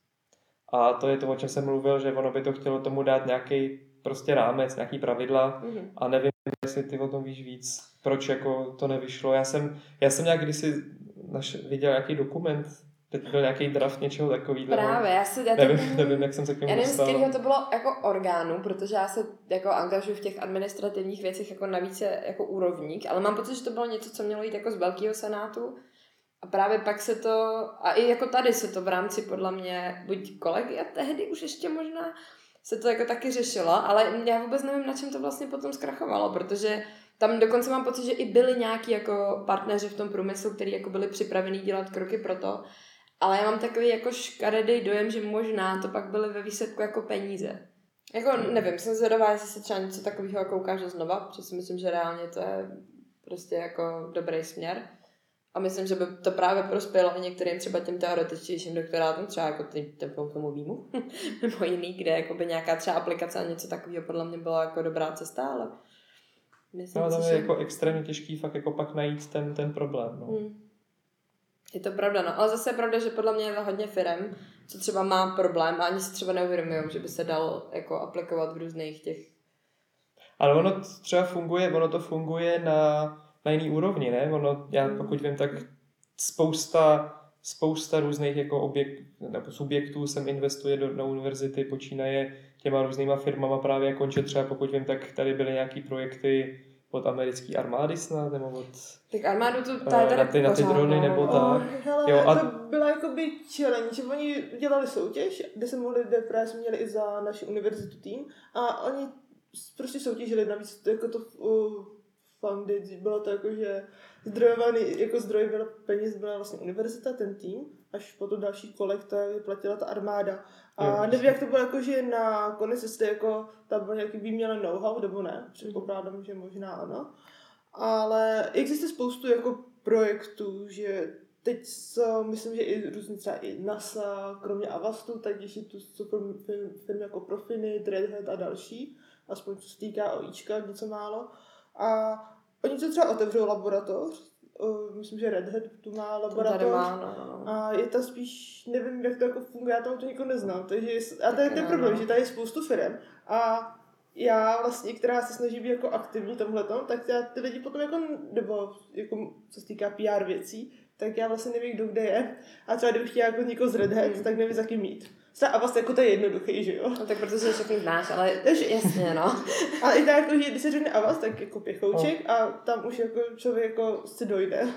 A to je to, o čem jsem mluvil, že ono by to chtělo tomu dát nějaký prostě rámec, nějaký pravidla mm-hmm. a nevím, jestli ty o tom víš víc, proč jako to nevyšlo. Já jsem, já jsem nějak kdysi naš, viděl nějaký dokument, teď byl nějaký draft něčeho takového. Právě, já se... Já nevím, nevím, nevím, jak jsem se k němu Já nevím, z kterého to bylo jako orgánu, protože já se jako angažuji v těch administrativních věcech jako na více jako úrovník, ale mám pocit, že to bylo něco, co mělo jít jako z velkého senátu a právě pak se to, a i jako tady se to v rámci podle mě, buď kolegy a tehdy už ještě možná, se to jako taky řešilo, ale já vůbec nevím, na čem to vlastně potom zkrachovalo, protože tam dokonce mám pocit, že i byli nějaký jako partneři v tom průmyslu, kteří jako byli připravení dělat kroky pro to, ale já mám takový jako škaredý dojem, že možná to pak byly ve výsledku jako peníze. Jako nevím, jsem zvědavá, jestli se třeba něco takového jako ukáže znova, protože si myslím, že reálně to je prostě jako dobrý směr. A myslím, že by to právě prospělo i některým třeba těm teoretičtějším doktorátům, třeba jako ty, tomu výmu, nebo jiný, kde jako by nějaká třeba aplikace a něco takového podle mě byla jako dobrá cesta, ale myslím no, tam je že... jako extrémně těžký fakt jako pak najít ten, ten problém. No. Hmm. Je to pravda, no. Ale zase je pravda, že podle mě je hodně firm, co třeba má problém a ani si třeba neuvědomují, že by se dal jako aplikovat v různých těch... Ale ono třeba funguje, ono to funguje na na jiný úrovni, ne? Ono, já hmm. pokud vím, tak spousta, spousta různých jako objekt, nebo subjektů sem investuje do, na univerzity, počínaje těma různýma firmama právě konče třeba, pokud vím, tak tady byly nějaký projekty od americké armády snad, nebo od... Tak armádu to eh, tady na ty, na ty drony nebo oh, tak. Hele, jo, a... to byla jakoby challenge, oni dělali soutěž, kde se mohli lidé právě měli i za naši univerzitu tým a oni prostě soutěžili navíc jako to uh, funded, bylo to jako, že zdrojovaný, jako zdroj bylo peněz byla vlastně univerzita, ten tým, až po to další kolek to platila ta armáda. A jo, nevím, jak to bylo jako, že na konec jestli jako tam byl nějaký výměna know-how, nebo ne, předpokládám, že možná ano. Ale existuje spoustu jako projektů, že teď so, myslím, že i různě třeba i NASA, kromě Avastu, tak ještě tu super firmy jako Profinit, Red Hat a další, aspoň co se týká OIčka, něco málo. A Oni to třeba otevřou laboratoř, uh, myslím, že Red Hat tu má laboratoř. má, no, no. A je to spíš, nevím, jak to jako funguje, já tam to nikdo neznám. Takže, a to je ten problém, no. že tady je spoustu firm a já vlastně, která se snaží být jako aktivní tomhletom, tak já ty lidi potom jako, nebo jako, co se týká PR věcí, tak já vlastně nevím, kdo kde je. A třeba kdybych chtěla jako někoho z Red Hat, mm. tak nevím, za kým mít. A vlastně jako to je jednoduchý, že jo? No tak protože všechny znáš, ale jasně, no. A i tak, jako, že když se řekne Avas, tak jako pěchouček no. a tam už jako člověk jako si dojde.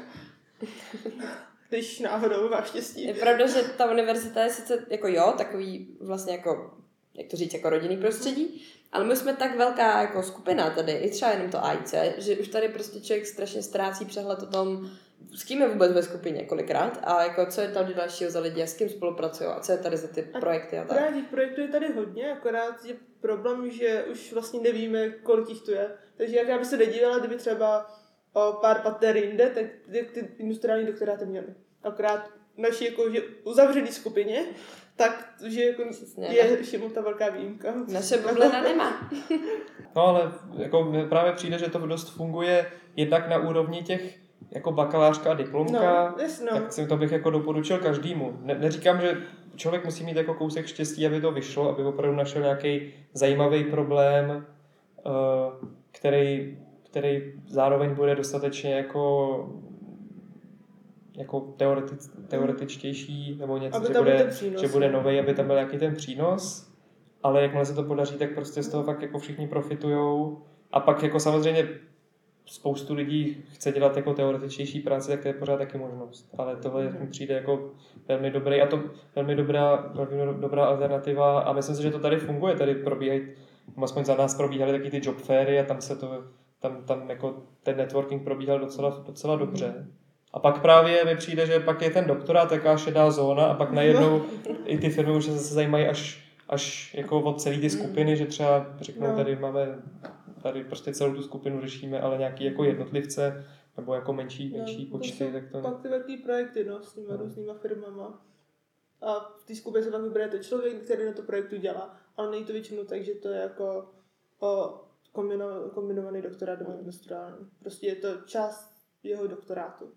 když náhodou má štěstí. Je pravda, že ta univerzita je sice jako jo, takový vlastně jako, jak to říct, jako rodinný prostředí, ale my jsme tak velká jako skupina tady, i třeba jenom to AIC, že už tady prostě člověk strašně ztrácí přehled o tom, s kým je vůbec ve skupině kolikrát a jako co je tady dalšího za lidi a s kým spolupracují a co je tady za ty a projekty a tak. Právě těch projektů je tady hodně, akorát je problém, že už vlastně nevíme, kolik jich tu je. Takže jak já bych se nedívala, kdyby třeba o pár pater jinde, tak ty industriální doktoráty měli. Akorát naší jako, že uzavřený skupině, tak, že jako Přesně, je všemu ta velká výjimka. Naše bublina nemá. no ale jako právě přijde, že to dost funguje jednak na úrovni těch jako bakalářka a diplomka, No, jasno. tak si to bych jako doporučil každému. Ne, neříkám, že člověk musí mít jako kousek štěstí, aby to vyšlo, aby opravdu našel nějaký zajímavý problém, eh, který, který zároveň bude dostatečně jako jako teoretic, teoretičtější, nebo něco, Aby že bude, že bude no. nový, aby tam byl nějaký ten přínos, ale jakmile se to podaří, tak prostě z toho fakt jako všichni profitujou a pak jako samozřejmě spoustu lidí chce dělat jako teoretičtější práci, tak to je pořád taky možnost. Ale tohle Mhm. mi přijde jako velmi dobrý a to velmi dobrá, velmi dobrá alternativa a myslím si, že to tady funguje, tady probíhají, aspoň za nás probíhaly taky ty job fairy a tam se to, tam, tam jako ten networking probíhal docela, docela dobře. A pak právě mi přijde, že pak je ten doktorát taková šedá zóna a pak najednou i ty firmy už se zase zajímají až, až jako od celé ty skupiny, že třeba řeknou, No. tady máme, tady prostě celou tu skupinu řešíme, ale nějaký jako jednotlivce nebo jako menší, menší No, to počty, jsou tak to... Pak ty velký projekty, no, s těma různýma firmama. A v té skupině se pak vybere ten člověk, který na to projektu dělá. Ale není to většinou tak, že to je jako o, kombino, kombinovaný doktorát nebo doktorální. Prostě je to část jeho doktorátu.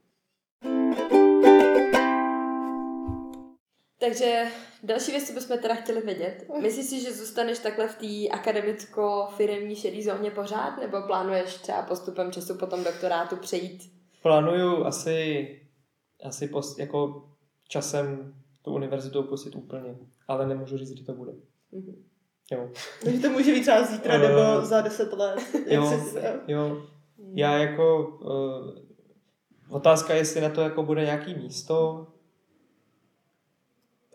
Takže další věc, co bychom teda chtěli vědět. Myslíš si, že zůstaneš takhle v té akademicko-firemní šedý zóně pořád, nebo plánuješ třeba postupem času po tom doktorátu přejít? Plánuju asi, asi post, jako časem tu univerzitu opustit úplně, ale nemůžu říct, kdy to bude. Mhm. Jo. Takže to může být třeba zítra Eh, nebo za deset let. jo. si- Jo, já jako uh, otázka, jestli na to jako bude nějaký místo,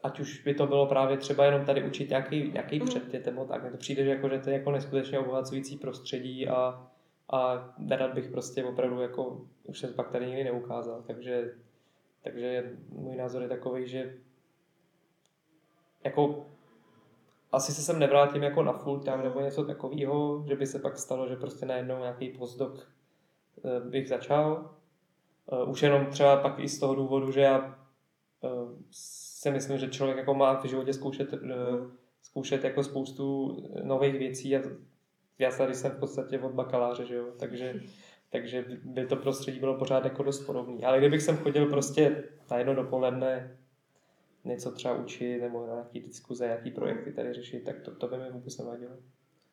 ať už by to bylo právě třeba jenom tady učit nějaký, nějaký předmět, nebo tak, mně to přijde, že, jako, že to je jako neskutečně obohacující prostředí a, a nerad bych prostě opravdu jako, už se pak tady nikdy neukázal, takže, takže můj názor je takový, že jako asi se sem nevrátím jako na full time nebo něco takového, že by se pak stalo, že prostě najednou nějaký postdoc eh, bych začal. Eh, Už jenom třeba pak i z toho důvodu, že já eh, si myslím, že člověk jako má v životě zkoušet, eh, zkoušet jako spoustu nových věcí a já tady jsem v podstatě od bakaláře, že jo, takže, takže by to prostředí bylo pořád jako dost podobný. Ale kdybych sem chodil prostě na jedno dopoledne něco třeba učit nebo na nějaký diskuze, nějaký projekty tady řešit, tak to, to by mi vůbec nevadilo.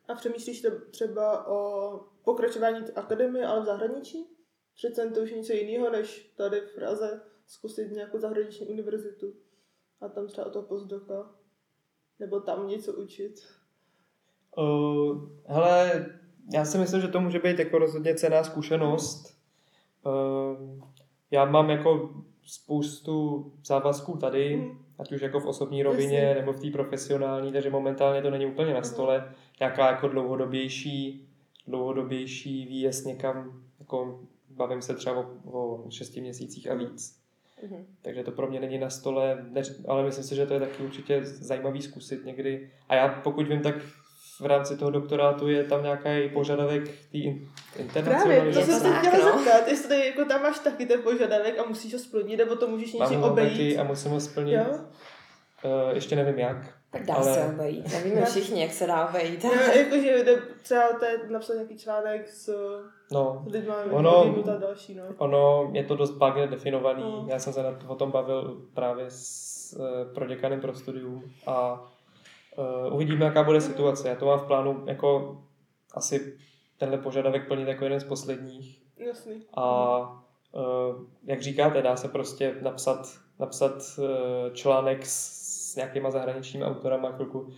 A přemýšlíš to třeba o pokračování akademie, ale v zahraničí? Přece to už je něco jiného, než tady v Praze zkusit nějakou zahraniční univerzitu a tam třeba o toho postdoka. Nebo tam něco učit. Uh, hele, já si myslím, že to může být jako rozhodně cená zkušenost. Uh, já mám jako spoustu závazků tady, Mhm. ať už jako v osobní rovině Jasně. nebo v té profesionální, takže momentálně to není úplně na Mhm. stole. Nějaká jako dlouhodobější, dlouhodobější výjezd někam, jako bavím se třeba o, o šesti měsících a víc. Mhm. Takže to pro mě není na stole, neř- ale myslím si, že to je taky určitě zajímavý zkusit někdy. A já pokud vím, tak v rámci toho doktorátu je tam nějaký požadavek té in- Právě, to internacionalizace. jsem se tak, chtěla no. zeptat, jestli tady jako tam máš taky ten požadavek a musíš ho splnit, nebo to můžeš něčím taky obejít. a musím ho splnit. Jo? Uh, ještě nevím jak. Tak dá Ale- se obejít. Nevíme Já- všichni, jak se dá obejít. Jo, jakože jde třeba to je napsat nějaký článek s No, lidmi, Ono- ono... a další, no. ono je to dost vágně definovaný. No. Já jsem se na- o tom bavil právě s uh, proděkanem pro studium a uh, uvidíme, jaká bude situace. Já to mám v plánu jako asi tenhle požadavek plnit jako jeden z posledních. Jasný. A uh, jak říkáte, dá se prostě napsat, napsat uh, článek s, s nějakýma zahraničními autorama chvilku,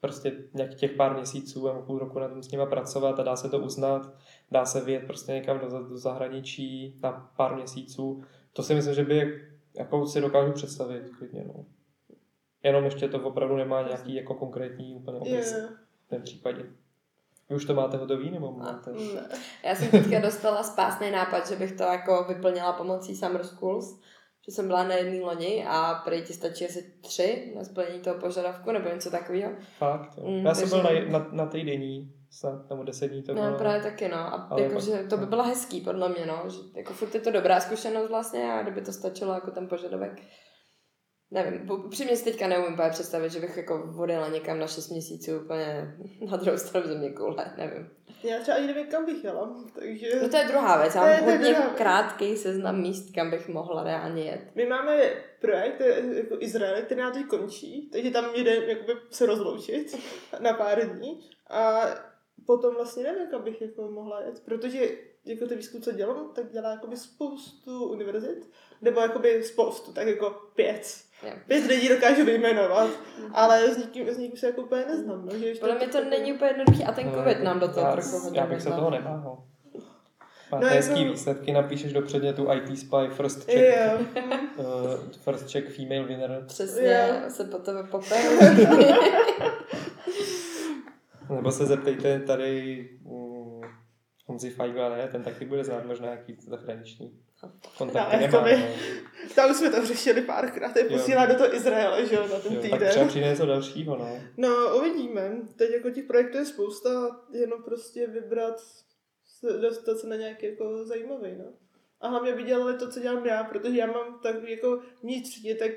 prostě nějakých těch pár měsíců a půl roku na tom s nima pracovat a dá se to uznat, dá se vyjet prostě někam do, do zahraničí na pár měsíců. To si myslím, že by jako si dokážu představit klidně, no. Jenom ještě to opravdu nemá nějaký jako konkrétní úplně opis Je, v tom případě. Vy už to máte hotový, nebo máte? ne. Já jsem teďka dostala spásný nápad, že bych to jako vyplnila pomocí Summer Schools, že jsem byla na jedné loni a prý ti stačí asi tři na splnění toho požadavku nebo něco takového. Fakt, jo. Mm, Já jsem byl na, na, na týdenní, snad, nebo deset dní to bylo. No právě taky no. A Ale jakože pak- to by bylo hezký podle mě no. Že jako furt je to dobrá zkušenost vlastně a kdyby to stačilo jako ten požadavek. Nevím, upřímně si teďka neumím úplně představit, že bych jako odjela někam na 6 měsíců úplně na druhou stranu země koule, nevím. Já třeba ani nevím, kam bych jela, takže... No to je druhá věc, já mám hodně krátký seznam míst, kam bych mohla reálně jet. My máme projekt jako Izrael, který nám teď končí, takže tam jdeme jakoby se rozloučit na pár dní a potom vlastně nevím, kam bych jako mohla jet, protože jako ten výzkum, co dělám, tak dělá jakoby spoustu univerzit, nebo jakoby spoustu, tak jako pět. Pět lidí dokážu vyjmenovat, ale s nikým, s nikým se jako úplně neznám. No, že ještě Podle mě to jako- není úplně jednoduchý a ten No, covid nám do toho já, trochu hodně Já bych se toho nebál. Máte No, no, jako- hezký výsledky, napíšeš do předmětu IT Spy First Check, Jo. uh, First Check Female Winner, Přesně, Jo. se po tebe poperu. nebo se zeptejte tady um, Honzi Feigla, ne, ten taky bude znát možná nějaký zahraniční kontakty No, nemá. jakoby- No. Tam už jsme to řešili párkrát, je posílá do toho Izraele, že jo, na ten Jo, tak týden. třeba přijde něco dalšího, no. No, uvidíme. Teď jako těch projektů je spousta, jenom prostě vybrat, dostat se na nějaký jako zajímavý, no. A hlavně by dělali to, co dělám já, protože já mám tak jako vnitřně, tak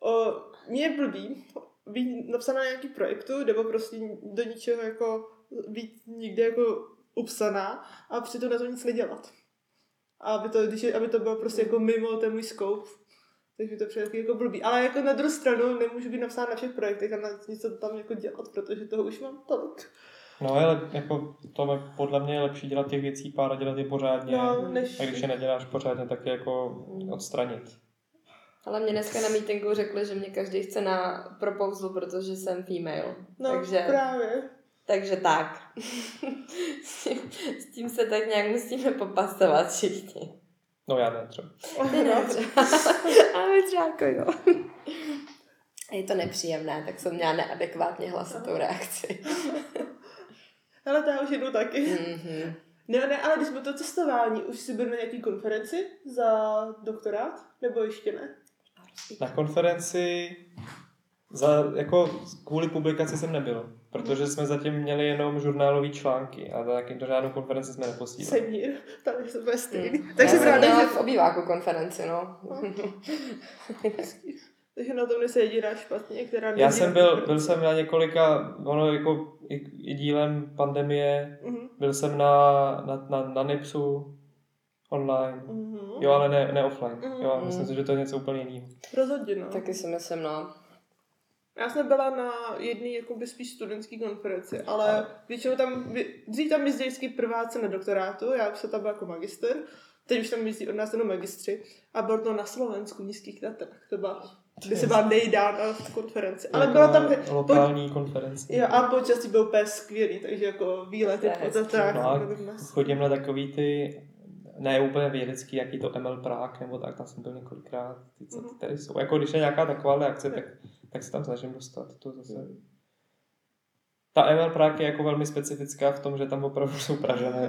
o, mě je blbý být napsaná na nějaký projektu, nebo prostě do ničeho jako být někde jako upsaná a přitom na to nic nedělat. A aby to, když je, aby to bylo prostě jako mimo ten můj scope. Takže mi to přijde taky jako blbý. Ale jako na druhou stranu nemůžu být napsán na všech projektech a na něco tam jako dělat, protože toho už mám tolik. No ale jako to je- podle mě je lepší dělat těch věcí pár a dělat je pořádně. No, než... A když je neděláš pořádně, tak je jako odstranit. Ale mě dneska na meetingu řekli, že mě každý chce na proposal, protože jsem female. No, takže, právě. Takže tak. s, tím, s tím se tak nějak musíme popasovat všichni. No já ne třeba. Ty ne třeba. Ale třeba jako jo. Je to nepříjemné, tak jsem měla neadekvátně hlasitou reakci. Ale to já už jdu taky. Mhm. Ne, ne, ale když jsme to cestování, už si byl na nějaký konferenci za doktorát? Nebo ještě ne? Na konferenci za, jako kvůli publikaci jsem nebyl, protože jsme zatím měli jenom žurnálové články a taky do žádnou konferenci jsme neposílali. Jsem mír, tady jsem ve stejný. Hmm. Takže Já jsem jsem ráda, že... v obýváku konferenci, no. Takže na tom nejsem jediná špatně, která Já jsem na byl, byl jsem na několika, ono jako i, i dílem pandemie, Mhm. byl jsem na, na, na, na NIPSu online, Mhm. jo, ale ne, ne offline, Mhm. jo, myslím si, že to je něco úplně jiného. Rozhodně, no. Taky si myslím, no. Já jsem byla na jedné jakoby spíš studentské konferenci, ale většinou tam, dřív tam jezdí vždycky prváci na doktorátu, já už jsem tam byla jako magister, teď už tam jezdí od nás jenom magistři a bylo to na Slovensku v Nízkých Tatrách, to byla, kde se byla nejdál na konferenci, ale byla tam, lokální konference. jo, a počasí byl úplně skvělý, takže jako výlety po No dnes. chodím na takový ty, ne úplně vědecký, jaký to ML Prague nebo tak, tam jsem byl několikrát, ty, co Mhm. tady jsou. Jako když je nějaká taková akce, tak, tak se tam snažím dostat. To zase. Ta ML Prague je jako velmi specifická v tom, že tam opravdu jsou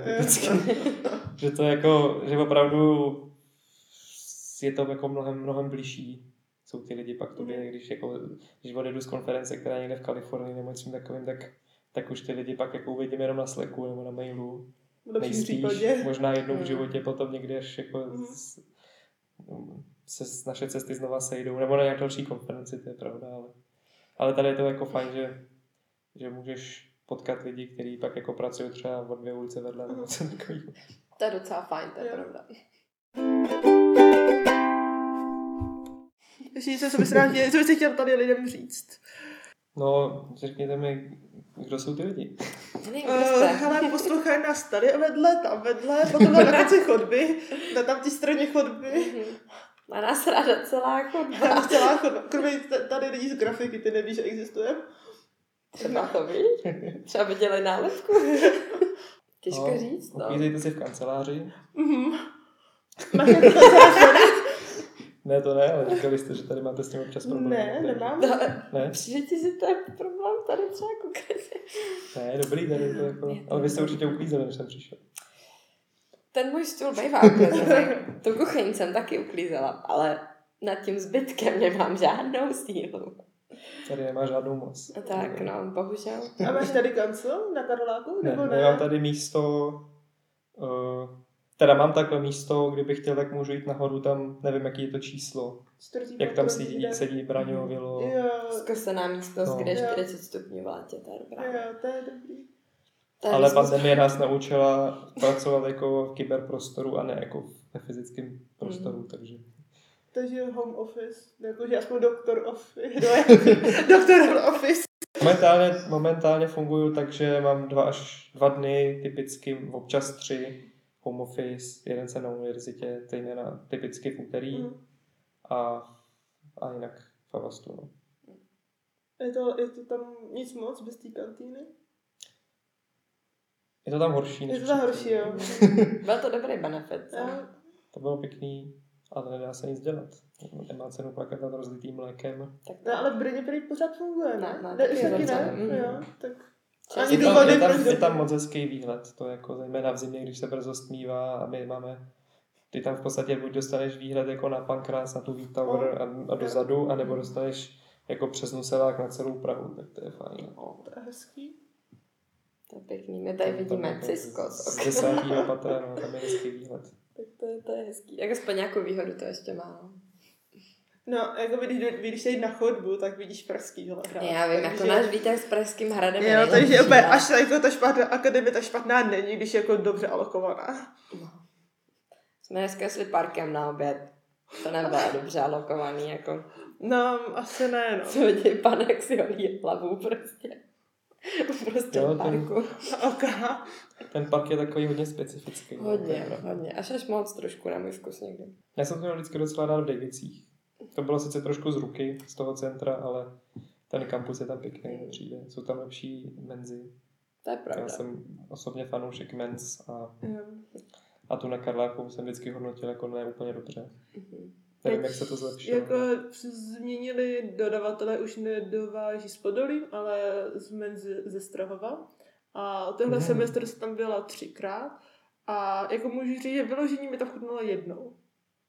typicky. že to jako, že opravdu je to jako mnohem, mnohem blížší jsou ty lidi pak tobě, když, jako, když odjedu z konference, která je někde v Kalifornii nebo něčím takovým, tak, tak už ty lidi pak jako uvidím jenom na Slacku nebo na mailu. V Nejspíš, případě. možná jednou v Mm. životě potom někdy až jako Mhm. s, se s- naše cesty znova sejdou, nebo na nějaké další konferenci, to je pravda, ale, ale tady je to jako fajn, že, že můžeš potkat lidi, kteří pak jako pracují třeba o dvě ulice vedle, nebo Mhm. něco takového. To je docela fajn, to je Jo. pravda. Ještě něco, co bys rád, co bys chtěl tady lidem říct. No, řekněte mi, kdo jsou ty lidi? Uh, hele, poslouchají nás tady vedle, tam vedle, potom na konci chodby, na tam té straně chodby. Má nás ráda celá chodba. Tam celá chodba. Kromě tady lidí z grafiky, ty nevíš, že existuje. Třeba to víš? Třeba by dělali nálepku. Těžko No, říct, no. Uklízejte si v kanceláři. Mhm. Ne, to ne, ale říkali jste, že tady máte s tím občas problém. Ne, nemám. No, Ne? přijde ti, že to je problém tady třeba konkrétně. Ne, dobrý, tady to jako... Ale vy jste určitě uklízeli, než jsem přišel. Ten můj stůl bývá uklizený. Tu kuchyň jsem taky uklízela, ale nad tím zbytkem nemám žádnou sílu. Tady nemá žádnou moc. A tak, no, bohužel. A máš tady kancel na Karláku? Ne, Nebo ne, ne? já mám tady místo uh, Teda mám takhle místo, kdybych chtěl, tak můžu jít nahoru, tam nevím, jaký je to číslo. Čtvrtý Jak tam sedí, jde. sedí Braňo, Vilo. Jo, Zkreslená místnost, No. kde je Jo. 40 stupňů v létě, to je dobrá. jo, to je dobrý. Je Ale pandemie nás naučila pracovat jako v kyberprostoru a ne jako ve fyzickém prostoru, Mhm. takže Takže home office, jakože aspoň doktor office, doktor office. momentálně, momentálně funguju tak, že mám dva až dva dny, typicky občas tři home office, jeden jsem na univerzitě, stejně na typicky v úterý Mm. a, a jinak v Avastu. No. Je to, je to tam nic moc bez té kantýny? Je to tam horší. Je než to tam horší, jo. Byl to dobrý benefit. co? Jo. To bylo pěkný, ale nedá se nic dělat. Nemá cenu plakat nad rozlitým mlékem. Tak No, ale v Brně prý pořád funguje, ne? Ne, ne, ne, taky ne? mm. Jo, tak... Čas- Ani Je tam, je, tam, je tam moc hezký výhled, to jako zejména v zimě, když se brzo stmívá a my máme ty tam v podstatě buď dostaneš výhled jako na Pankrás, na tu Výtower a, a dozadu, anebo dostaneš jako přes Nuselák na celou Prahu, tak to je fajn. O, to je hezký. To je pěkný. My tady vidíme Cisco z, desátého patra, no, tam je hezký výhled. Tak to, je- to je hezký. Jak aspoň nějakou výhodu to ještě má. no. Jako když, když jsi jít na chodbu, tak vidíš pražský hrad. Já vím, jako náš výtah s Pražským hradem je Jo, nejlepší, takže no. až jako ta špatná, akademie ta špatná není, když je jako dobře alokovaná. No. Jsme dneska šli parkem na oběd. To nebylo dobře alokovaný, jako. No, asi ne, no. Co viděli panek si holí hlavu prostě. Prostě Jo, ten- parku. Ok. Ten park je takový hodně specifický. no, Hodně, pravda. hodně. Až až moc trošku na můj vkus někdy. Já jsem to měl vždycky docela rád v Davicích. To bylo sice trošku z ruky, z toho centra, ale ten kampus je tam pěkný, mi přijde. Jsou tam lepší menzy. To je Já pravda. jsem osobně fanoušek menz a, Jo. a tu na Karláku jsem vždycky hodnotil jako ne úplně dobře. Mhm. Nevím, jak se to zlepšilo. Jako změnili dodavatele, už nedováží z Podolí, ale z Menzy ze Strahova. A tenhle Mhm. semestr jsem tam byla třikrát. A jako můžu říct, že vyložení mi tam chutnalo jednou.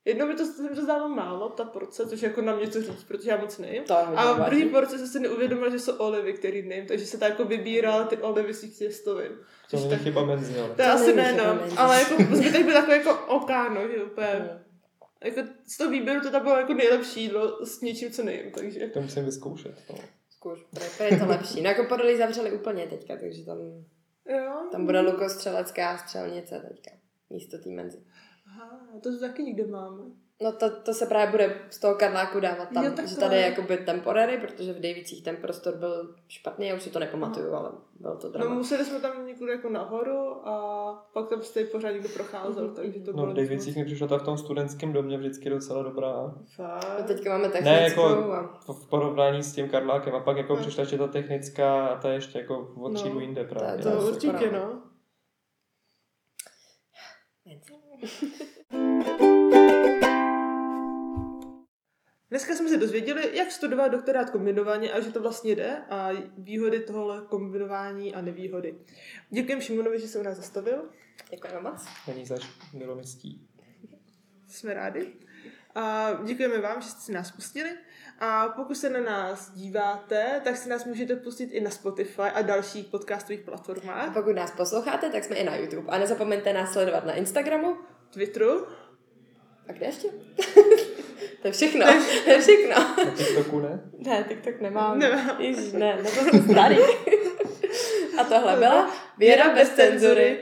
Jednou mi to, se mi to zdálo málo, ta porce, což jako na mě co říct, protože já moc nejím. To je A v druhé porce jsem si neuvědomila, že jsou olivy, který nejím, takže se tak jako vybírala ty olivy z těch těstovin. To není tak- chyba ale. To je To asi ne, no. Ale jako zbytek byl takový jako okáno, že úplně. Jako z toho výběru to tam bylo jako nejlepší jídlo s něčím, co nejím, takže. To musím vyzkoušet. No. Zkouš, to je to lepší. No jako Podolí zavřeli úplně teďka, takže tam, Jo. tam bude lukostřelecká střelnice teďka. Místo té menzy. Aha, to taky nikde máme. No to, to se právě bude z toho Karláku dávat tam, Jo, že tady je jakoby temporary, protože v Davicích ten prostor byl špatný, já už si to nepamatuju, ale byl to No drama. museli jsme tam někud jako nahoru a pak tam stejně pořád někdo procházel, takže to No bylo v Davicích mi přišla ta v tom studentském domě vždycky docela dobrá. No, Fakt. teďka máme technickou jako- a... V v porovnání s tím Karlákem. A pak jako No. přišla ještě ta technická a ta ještě jako o třídu No. jinde právě. To je určitě, no. Dneska jsme se dozvěděli, jak studovat doktorát kombinovaně a že to vlastně jde a výhody tohohle kombinování a nevýhody. Děkujeme Šimonovi, že se u nás zastavil. Děkujeme moc. Není zač milomistí. Jsme rádi. A děkujeme vám, že jste si nás pustili. A pokud se na nás díváte, tak si nás můžete pustit i na Spotify a dalších podcastových A platformách. pokud nás posloucháte, tak jsme i na YouTube. A nezapomeňte nás sledovat na Instagramu. Twitteru. A kde ještě? to je všechno. To je všechno. Na TikToku ne? Ne, TikTok nemám. Nemám. Ježiš, ne, na to jsem starý. A tohle byla Věra bez cenzury.